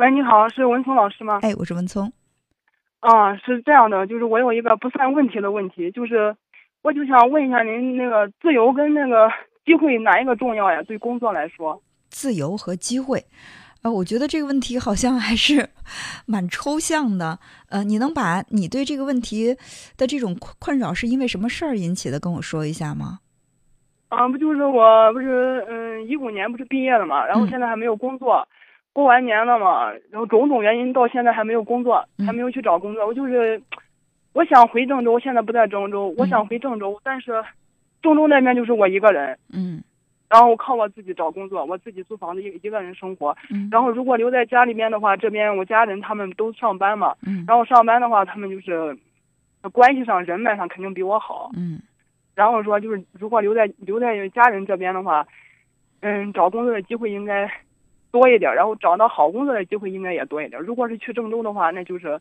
喂，你好，是文聪老师吗？哎，我是文聪。啊，是这样的，就是我有一个不算问题的问题，就是我就想问一下您，那个自由跟那个机会哪一个重要呀？对工作来说，自由和机会，呃，我觉得这个问题好像还是 蛮抽象的。呃，你能把你对这个问题的这种困扰是因为什么事儿引起的，跟我说一下吗？啊，不就是我不是嗯一五年不是毕业了嘛，然后现在还没有工作。过完年了嘛，然后种种原因到现在还没有工作，还没有去找工作。我就是，我想回郑州，现在不在郑州，我想回郑州，但是郑州那边就是我一个人，嗯，然后我靠我自己找工作，我自己租房子一一个人生活。然后如果留在家里面的话，这边我家人他们都上班嘛，嗯，然后上班的话，他们就是关系上、人脉上肯定比我好，嗯，然后说就是如果留在留在家人这边的话，嗯，找工作的机会应该。多一点，然后找到好工作的机会应该也多一点。如果是去郑州的话，那就是，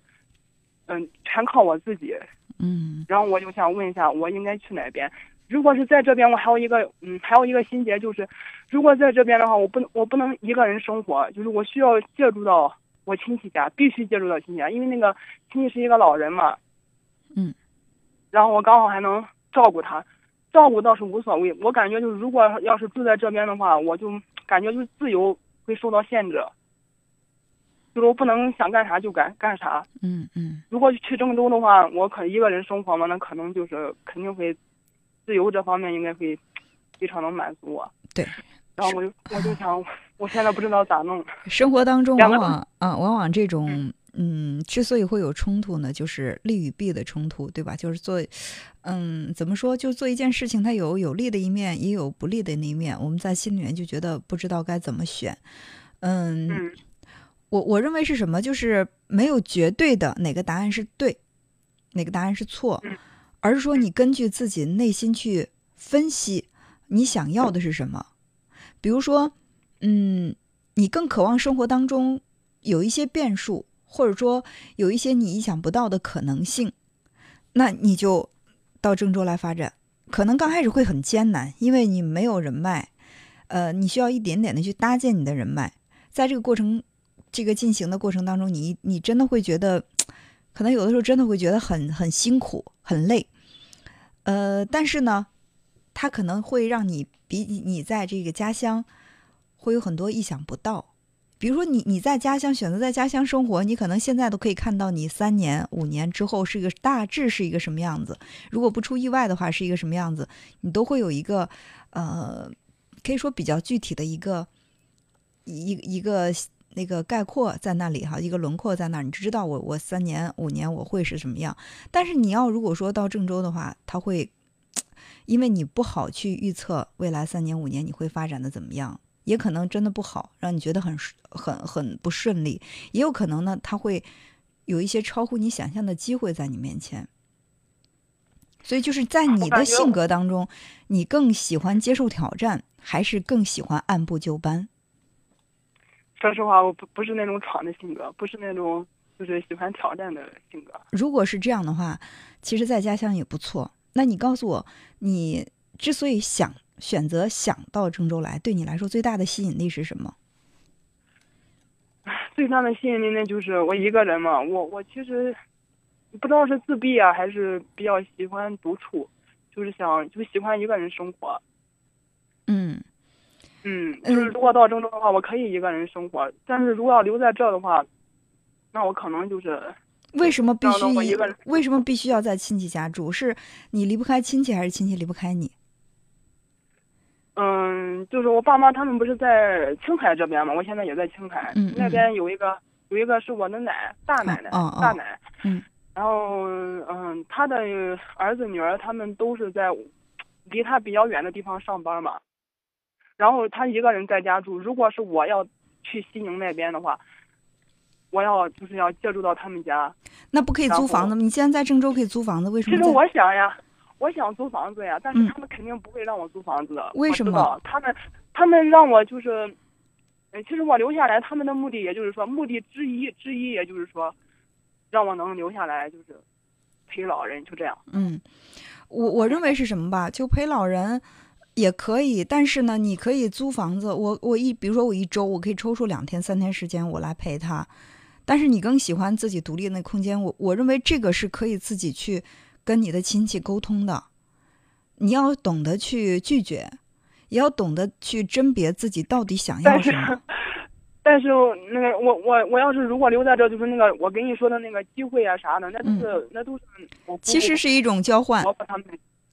嗯，全靠我自己。嗯。然后我就想问一下，我应该去哪边？如果是在这边，我还有一个，嗯，还有一个心结就是，如果在这边的话，我不能，我不能一个人生活，就是我需要借助到我亲戚家，必须借助到亲戚家，因为那个亲戚是一个老人嘛。嗯。然后我刚好还能照顾他，照顾倒是无所谓。我感觉就是，如果要是住在这边的话，我就感觉就是自由。会受到限制，就是我不能想干啥就干干啥。嗯嗯。如果去郑州的话，我可一个人生活嘛，那可能就是肯定会自由这方面应该会非常能满足我。对。然后我就我就想，我现在不知道咋弄。生活当中往往啊，往往这种嗯，之所以会有冲突呢，就是利与弊的冲突，对吧？就是做嗯，怎么说？就做一件事情，它有有利的一面，也有不利的那一面。我们在心里面就觉得不知道该怎么选。嗯，我我认为是什么？就是没有绝对的哪个答案是对，哪个答案是错，而是说你根据自己内心去分析你想要的是什么。比如说，嗯，你更渴望生活当中有一些变数，或者说有一些你意想不到的可能性，那你就。到郑州来发展，可能刚开始会很艰难，因为你没有人脉，呃，你需要一点点的去搭建你的人脉。在这个过程，这个进行的过程当中，你你真的会觉得，可能有的时候真的会觉得很很辛苦、很累。呃，但是呢，它可能会让你比你在这个家乡会有很多意想不到。比如说，你你在家乡选择在家乡生活，你可能现在都可以看到你三年、五年之后是一个大致是一个什么样子。如果不出意外的话，是一个什么样子，你都会有一个呃，可以说比较具体的一个一一个那个概括在那里哈，一个轮廓在那儿，你就知道我我三年五年我会是什么样。但是你要如果说到郑州的话，他会 因为你不好去预测未来三年五年你会发展的怎么样。也可能真的不好，让你觉得很很很不顺利。也有可能呢，他会有一些超乎你想象的机会在你面前。所以就是在你的性格当中，你更喜欢接受挑战，还是更喜欢按部就班？说实话，我不不是那种闯的性格，不是那种就是喜欢挑战的性格。如果是这样的话，其实在家乡也不错。那你告诉我，你之所以想。选择想到郑州来，对你来说最大的吸引力是什么？最大的吸引力呢，就是我一个人嘛。我我其实不知道是自闭啊，还是比较喜欢独处，就是想就喜欢一个人生活。嗯嗯，就是如果到郑州的话，我可以一个人生活。但是如果要留在这儿的话，那我可能就是为什么必须一个人？为什么必须要在亲戚家住？是你离不开亲戚，还是亲戚离不开你？嗯，就是我爸妈他们不是在青海这边嘛，我现在也在青海，那边有一个有一个是我的奶大奶奶大奶，嗯，然后嗯，他的儿子女儿他们都是在离他比较远的地方上班嘛，然后他一个人在家住。如果是我要去西宁那边的话，我要就是要借住到他们家，那不可以租房子吗？你现在在郑州可以租房子，为什么？其实我想呀。我想租房子呀，但是他们肯定不会让我租房子的。为什么？他们他们让我就是，其实我留下来，他们的目的也就是说，目的之一之一，也就是说，让我能留下来，就是陪老人，就这样。嗯，我我认为是什么吧？就陪老人，也可以，但是呢，你可以租房子。我我一比如说我一周我可以抽出两天三天时间我来陪他，但是你更喜欢自己独立那空间。我我认为这个是可以自己去跟你的亲戚沟通的。你要懂得去拒绝，也要懂得去甄别自己到底想要什么。但是那个我我我要是如果留在这，就是那个我跟你说的那个机会啊啥的，那都是那都是。其实是一种交换。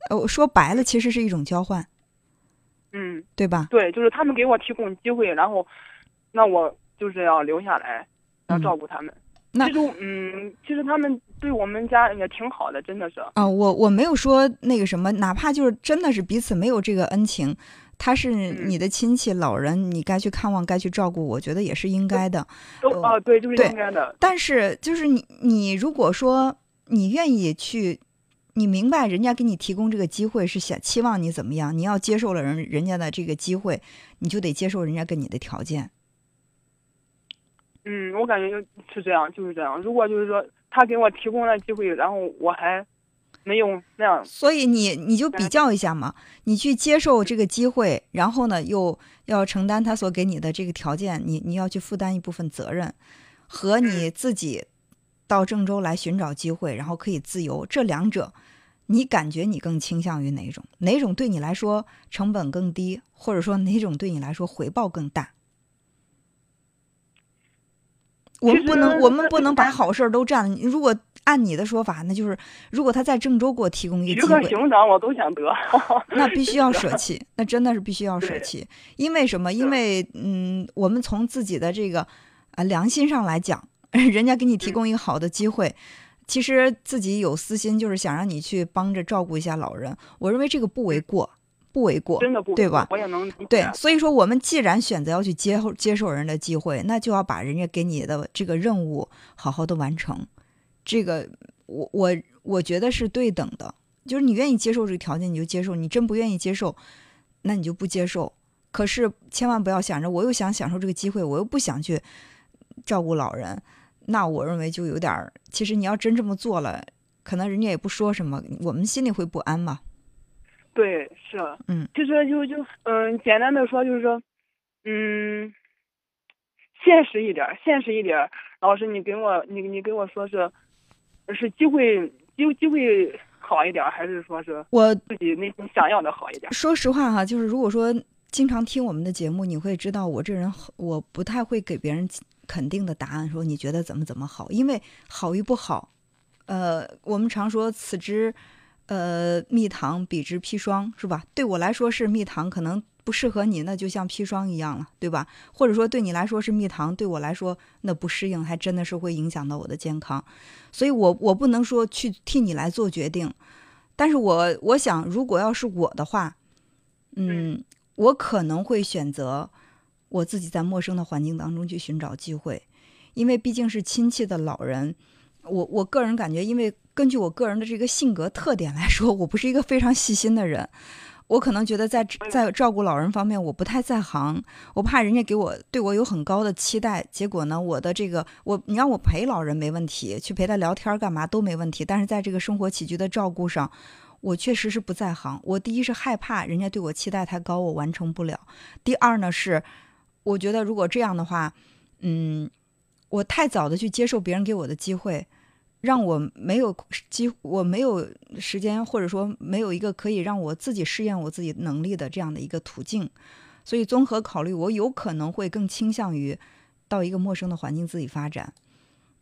呃，我说白了，其实是一种交换。嗯，对吧？对，就是他们给我提供机会，然后，那我就是要留下来，要照顾他们。那其实，嗯，其实他们对我们家也挺好的，真的是。啊，我我没有说那个什么，哪怕就是真的是彼此没有这个恩情。他是你的亲戚老人，你该去看望，该去照顾，我觉得也是应该的。都啊，对，就是应该的。但是，就是你，你如果说你愿意去，你明白人家给你提供这个机会是想期望你怎么样，你要接受了人人家的这个机会，你就得接受人家跟你的条件。嗯，我感觉就是这样，就是这样。如果就是说他给我提供了机会，然后我还。没有那样，所以你你就比较一下嘛，你去接受这个机会，然后呢又要承担他所给你的这个条件，你你要去负担一部分责任，和你自己到郑州来寻找机会，然后可以自由，这两者，你感觉你更倾向于哪种？哪种对你来说成本更低，或者说哪种对你来说回报更大？我们不能，我们不能把好事都占了。如果按你的说法，那就是如果他在郑州给我提供一个机会，熊掌我都想得，那必 须要舍弃，那真的是必须要舍弃。因为什么？因为嗯，我们从自己的这个啊良心上来讲，人家给你提供一个好的机会，其实自己有私心，就是想让你去帮着照顾一下老人。我认为这个不为过。不为过，真的不对吧？我也能对，所以说我们既然选择要去接接受人的机会，那就要把人家给你的这个任务好好的完成。这个我我我觉得是对等的，就是你愿意接受这个条件你就接受，你真不愿意接受，那你就不接受。可是千万不要想着我又想享受这个机会，我又不想去照顾老人，那我认为就有点儿。其实你要真这么做了，可能人家也不说什么，我们心里会不安嘛。对，是，嗯，其实就就嗯，简单的说就是说，嗯，现实一点，现实一点，老师，你给我，你你给我说是，是机会机机会好一点，还是说是我自己内心想要的好一点？说实话哈，就是如果说经常听我们的节目，你会知道我这人我不太会给别人肯定的答案，说你觉得怎么怎么好，因为好与不好，呃，我们常说此之。呃，蜜糖比之砒霜是吧？对我来说是蜜糖，可能不适合你，那就像砒霜一样了，对吧？或者说对你来说是蜜糖，对我来说那不适应，还真的是会影响到我的健康。所以，我我不能说去替你来做决定，但是我我想，如果要是我的话，嗯，我可能会选择我自己在陌生的环境当中去寻找机会，因为毕竟是亲戚的老人，我我个人感觉，因为。根据我个人的这个性格特点来说，我不是一个非常细心的人。我可能觉得在在照顾老人方面，我不太在行。我怕人家给我对我有很高的期待，结果呢，我的这个我你让我陪老人没问题，去陪他聊天干嘛都没问题。但是在这个生活起居的照顾上，我确实是不在行。我第一是害怕人家对我期待太高，我完成不了；第二呢是，我觉得如果这样的话，嗯，我太早的去接受别人给我的机会。让我没有机，我没有时间，或者说没有一个可以让我自己试验我自己能力的这样的一个途径，所以综合考虑，我有可能会更倾向于到一个陌生的环境自己发展。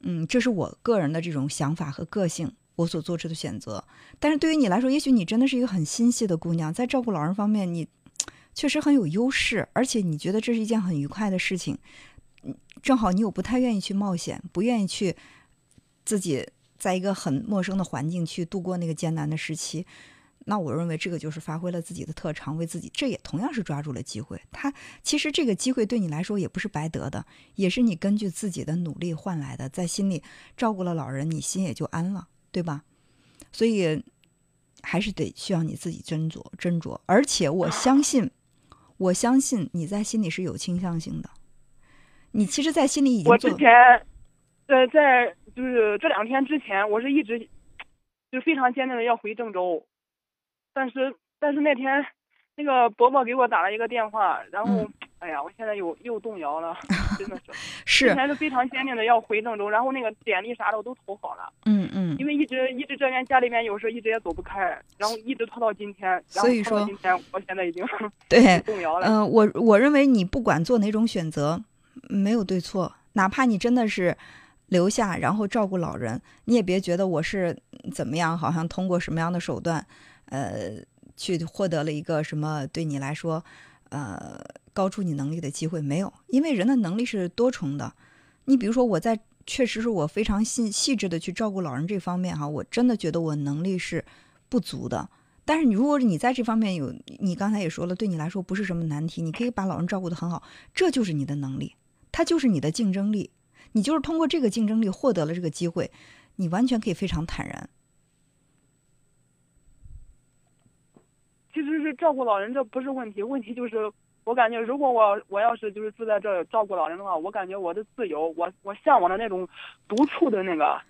嗯，这是我个人的这种想法和个性，我所做出的选择。但是对于你来说，也许你真的是一个很心细的姑娘，在照顾老人方面，你确实很有优势，而且你觉得这是一件很愉快的事情。正好你又不太愿意去冒险，不愿意去。自己在一个很陌生的环境去度过那个艰难的时期，那我认为这个就是发挥了自己的特长，为自己这也同样是抓住了机会。他其实这个机会对你来说也不是白得的，也是你根据自己的努力换来的。在心里照顾了老人，你心也就安了，对吧？所以还是得需要你自己斟酌斟酌。而且我相信，我相信你在心里是有倾向性的。你其实，在心里已经我之前在在。就是这两天之前，我是一直就非常坚定的要回郑州，但是但是那天那个伯伯给我打了一个电话，然后，哎呀，我现在又又动摇了，真的是。是。之前是非常坚定的要回郑州，然后那个简历啥的我都投好了。嗯嗯。因为一直一直这边家里面有事，一直也走不开，然后一直拖到今天。所以说，今天我现在已经 对动摇了。嗯，我我认为你不管做哪种选择，没有对错，哪怕你真的是留下然后照顾老人，你也别觉得我是怎么样，好像通过什么样的手段，呃。去获得了一个什么对你来说，呃，高出你能力的机会没有？因为人的能力是多重的。你比如说，我在确实是我非常细细致的去照顾老人这方面哈，我真的觉得我能力是不足的。但是你如果你在这方面有，你刚才也说了，对你来说不是什么难题，你可以把老人照顾得很好，这就是你的能力，它就是你的竞争力。你就是通过这个竞争力获得了这个机会，你完全可以非常坦然。其实是照顾老人，这不是问题。问题就是，我感觉如果我我要是就是住在这照顾老人的话，我感觉我的自由，我我向往的那种独处的那个，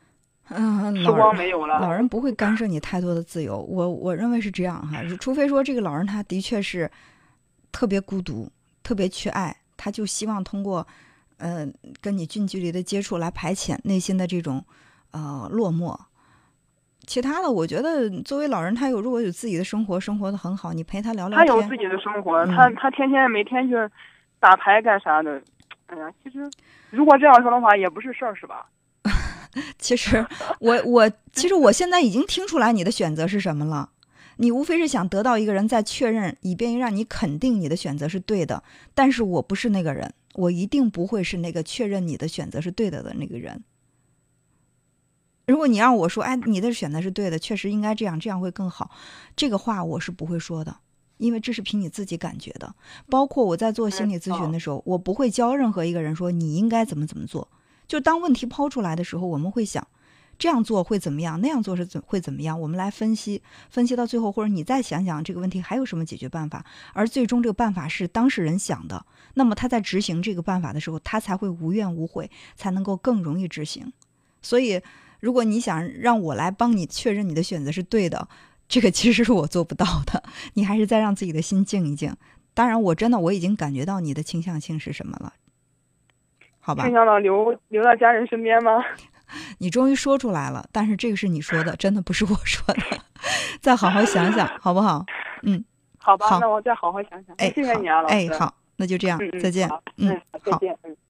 嗯，时光没有了。老人不会干涉你太多的自由，我我认为是这样哈。除非说这个老人他的确是特别孤独、特别缺爱，他就希望通过呃跟你近距离的接触来排遣内心的这种呃落寞。其他的，我觉得作为老人，他有如果有自己的生活，生活的很好，你陪他聊聊天。他有自己的生活，他他天天每天去打牌干啥的。哎呀，其实如果这样说的话，也不是事儿，是吧？其实我我其实我现在已经听出来你的选择是什么了。你无非是想得到一个人再确认，以便于让你肯定你的选择是对的。但是我不是那个人，我一定不会是那个确认你的选择是对的的那个人。如果你让我说，哎，你的选择是对的，确实应该这样，这样会更好。这个话我是不会说的，因为这是凭你自己感觉的。包括我在做心理咨询的时候，我不会教任何一个人说你应该怎么怎么做。就当问题抛出来的时候，我们会想这样做会怎么样，那样做是怎会怎么样？我们来分析，分析到最后，或者你再想想这个问题还有什么解决办法。而最终这个办法是当事人想的，那么他在执行这个办法的时候，他才会无怨无悔，才能够更容易执行。所以。如果你想让我来帮你确认你的选择是对的，这个其实是我做不到的。你还是再让自己的心静一静。当然，我真的我已经感觉到你的倾向性是什么了，好吧？倾向到留留在家人身边吗？你终于说出来了，但是这个是你说的，真的不是我说的。再好好想想，好不好？嗯，好吧，那我再好好想想。哎，谢谢你啊，老师。哎，好，那就这样，再见。嗯，再见。嗯。